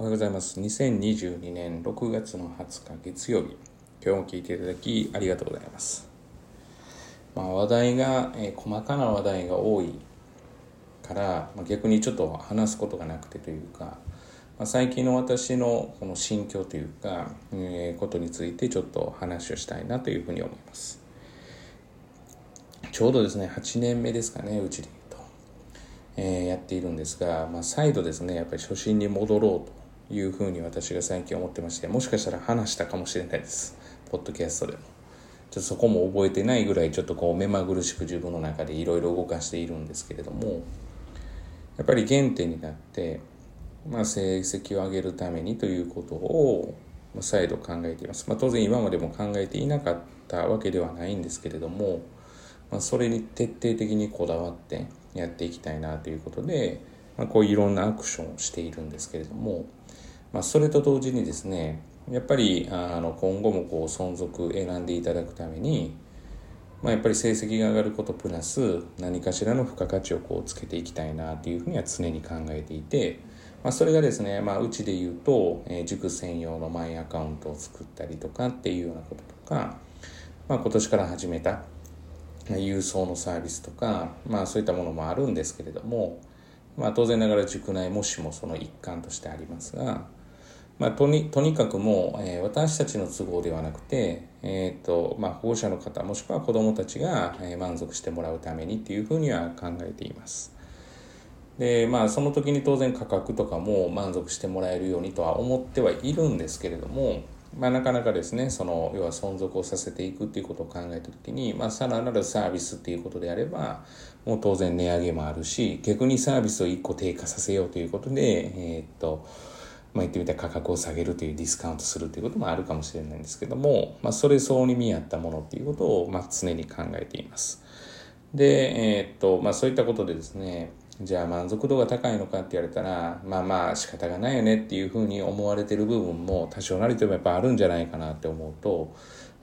おはようございます。2022年6月の20日月曜日、今日も聞いていただきありがとうございます。まあ、話題が、えー、細かな話題が多いから、まあ、逆にちょっと話すことがなくてというか、まあ、最近の私のこの心境というか、えー、ことについてちょっと話をしたいなというふうに思います。ちょうどですね、8年目ですかね、うちで言うと、えー、やっているんですが、まあ、再度ですね、やっぱり初心に戻ろうというふうに私が最近思ってましてもしかしたら話したかもしれないです。ポッドキャストでも。ちょっとそこも覚えてないぐらいちょっとこう目まぐるしく自分の中でいろいろ動かしているんですけれどもやっぱり原点になって、まあ、成績を上げるためにということを再度考えています、まあ、当然今までも考えていなかったわけではないんですけれども、まあ、それに徹底的にこだわってやっていきたいなということで、まあ、こういろんなアクションをしているんですけれどもまあ、それと同時にですねやっぱりあの今後もこう存続選んでいただくために、まあ、やっぱり成績が上がることプラス何かしらの付加価値をこうつけていきたいなというふうには常に考えていて、まあ、それがですね、まあ、うちで言うと、えー、塾専用のマイアカウントを作ったりとかっていうようなこととか、まあ、今年から始めた郵送のサービスとか、まあ、そういったものもあるんですけれども、まあ、当然ながら塾内もしもその一環としてありますが、まあ、とにとにかくもう、えー、私たちの都合ではなくて、えーとまあ、保護者の方もしくは子どもたちが、えー、満足してもらうためにっていうふうには考えています。でまあその時に当然価格とかも満足してもらえるようにとは思ってはいるんですけれども、まあ、なかなかですねその要は存続をさせていくっていうことを考えた時に、まあ、さらなるサービスっていうことであればもう当然値上げもあるし逆にサービスを1個低下させようということでえー、っとまあ、言ってみたら価格を下げるというディスカウントするということもあるかもしれないんですけども、まあ、それ相応に見合ったものっていうことを、まあ、常に考えています。で、えー、っと、まあ、そういったことでですね、じゃあ満足度が高いのかって言われたら、まあまあ仕方がないよねっていうふうに思われてる部分も多少なりともやっぱあるんじゃないかなって思うと、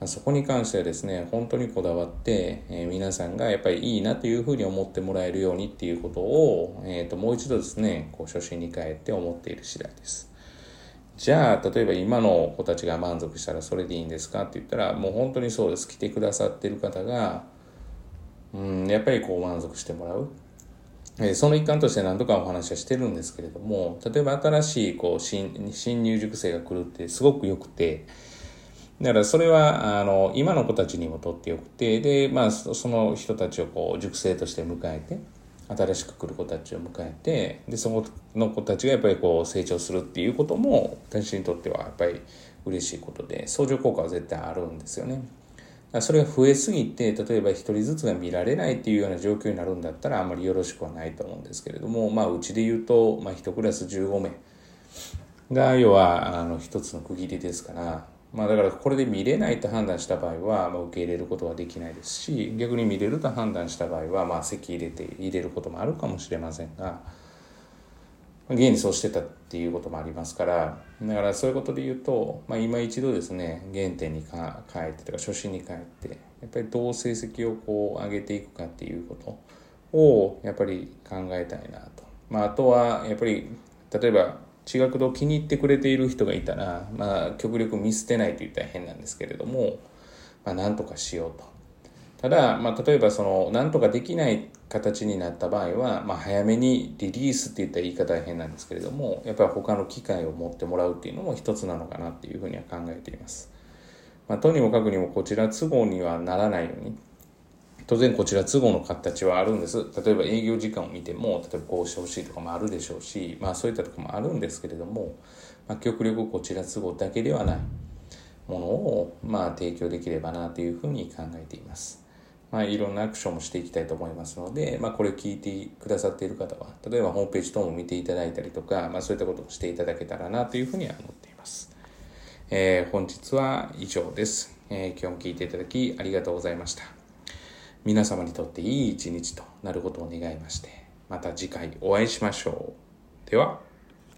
そこに関してはですね、本当にこだわって、えー、皆さんがやっぱりいいなというふうに思ってもらえるようにっていうことを、えー、ともう一度ですね、こう初心に帰って思っている次第です。じゃあ例えば今の子たちが満足したらそれでいいんですかって言ったらもう本当にそうです来てくださってる方がうんやっぱりこう満足してもらう、え、その一環として何度かお話はしてるんですけれども例えば新しいこう新新入塾生が来るってすごくよくてだからそれはあの今の子たちにもとってよくてでまあその人たちをこう塾生として迎えて新しく来る子たちを迎えてでその子たちがやっぱりこう成長するっていうことも私にとってはやっぱり嬉しいことで相乗効果は絶対あるんですよね。それが増えすぎて例えば1人ずつが見られないっていうような状況になるんだったらあんまりよろしくはないと思うんですけれどもまあうちで言うと、まあ、1クラス15名が要はあの一つの区切りですからまあだからこれで見れないと判断した場合は、まあ、受け入れることはできないですし逆に見れると判断した場合は、まあ、席入れて入れることもあるかもしれませんが現にそうしてたっていうこともありますからだからそういうことで言うと、まあ、今一度ですね原点にか帰ってとか初心に帰ってやっぱりどう成績をこう上げていくかっていうことをやっぱり考えたいなと。まあ、あとはやっぱり例えば地学堂気に入ってくれている人がいたら、まあ、極力見捨てないと言ったら変なんですけれども、まあ、なんとかしようと。ただ、まあ、例えばその、なんとかできない形になった場合は、まあ、早めにリリースって言った言い方は変なんですけれども、やっぱり他の機会を持ってもらうっていうのも一つなのかなっていうふうには考えています。まあ、とにもかくにもこちら都合にはならないように、当然こちら都合の形はあるんです。例えば営業時間を見ても、例えばこうしてほしいとかもあるでしょうし、まあそういったとこもあるんですけれども、まあ、極力こちら都合だけではないものを、まあ提供できればなというふうに考えています。まあいろんなアクションもしていきたいと思いますので、まあこれを聞いてくださっている方は、例えばホームページ等も見ていただいたりとか、まあそういったことをしていただけたらなというふうには思っています。えー、本日は以上です、えー、今日も聞いていただきありがとうございました。皆様にとっていい一日となることを願いまして、また次回お会いしましょう。では。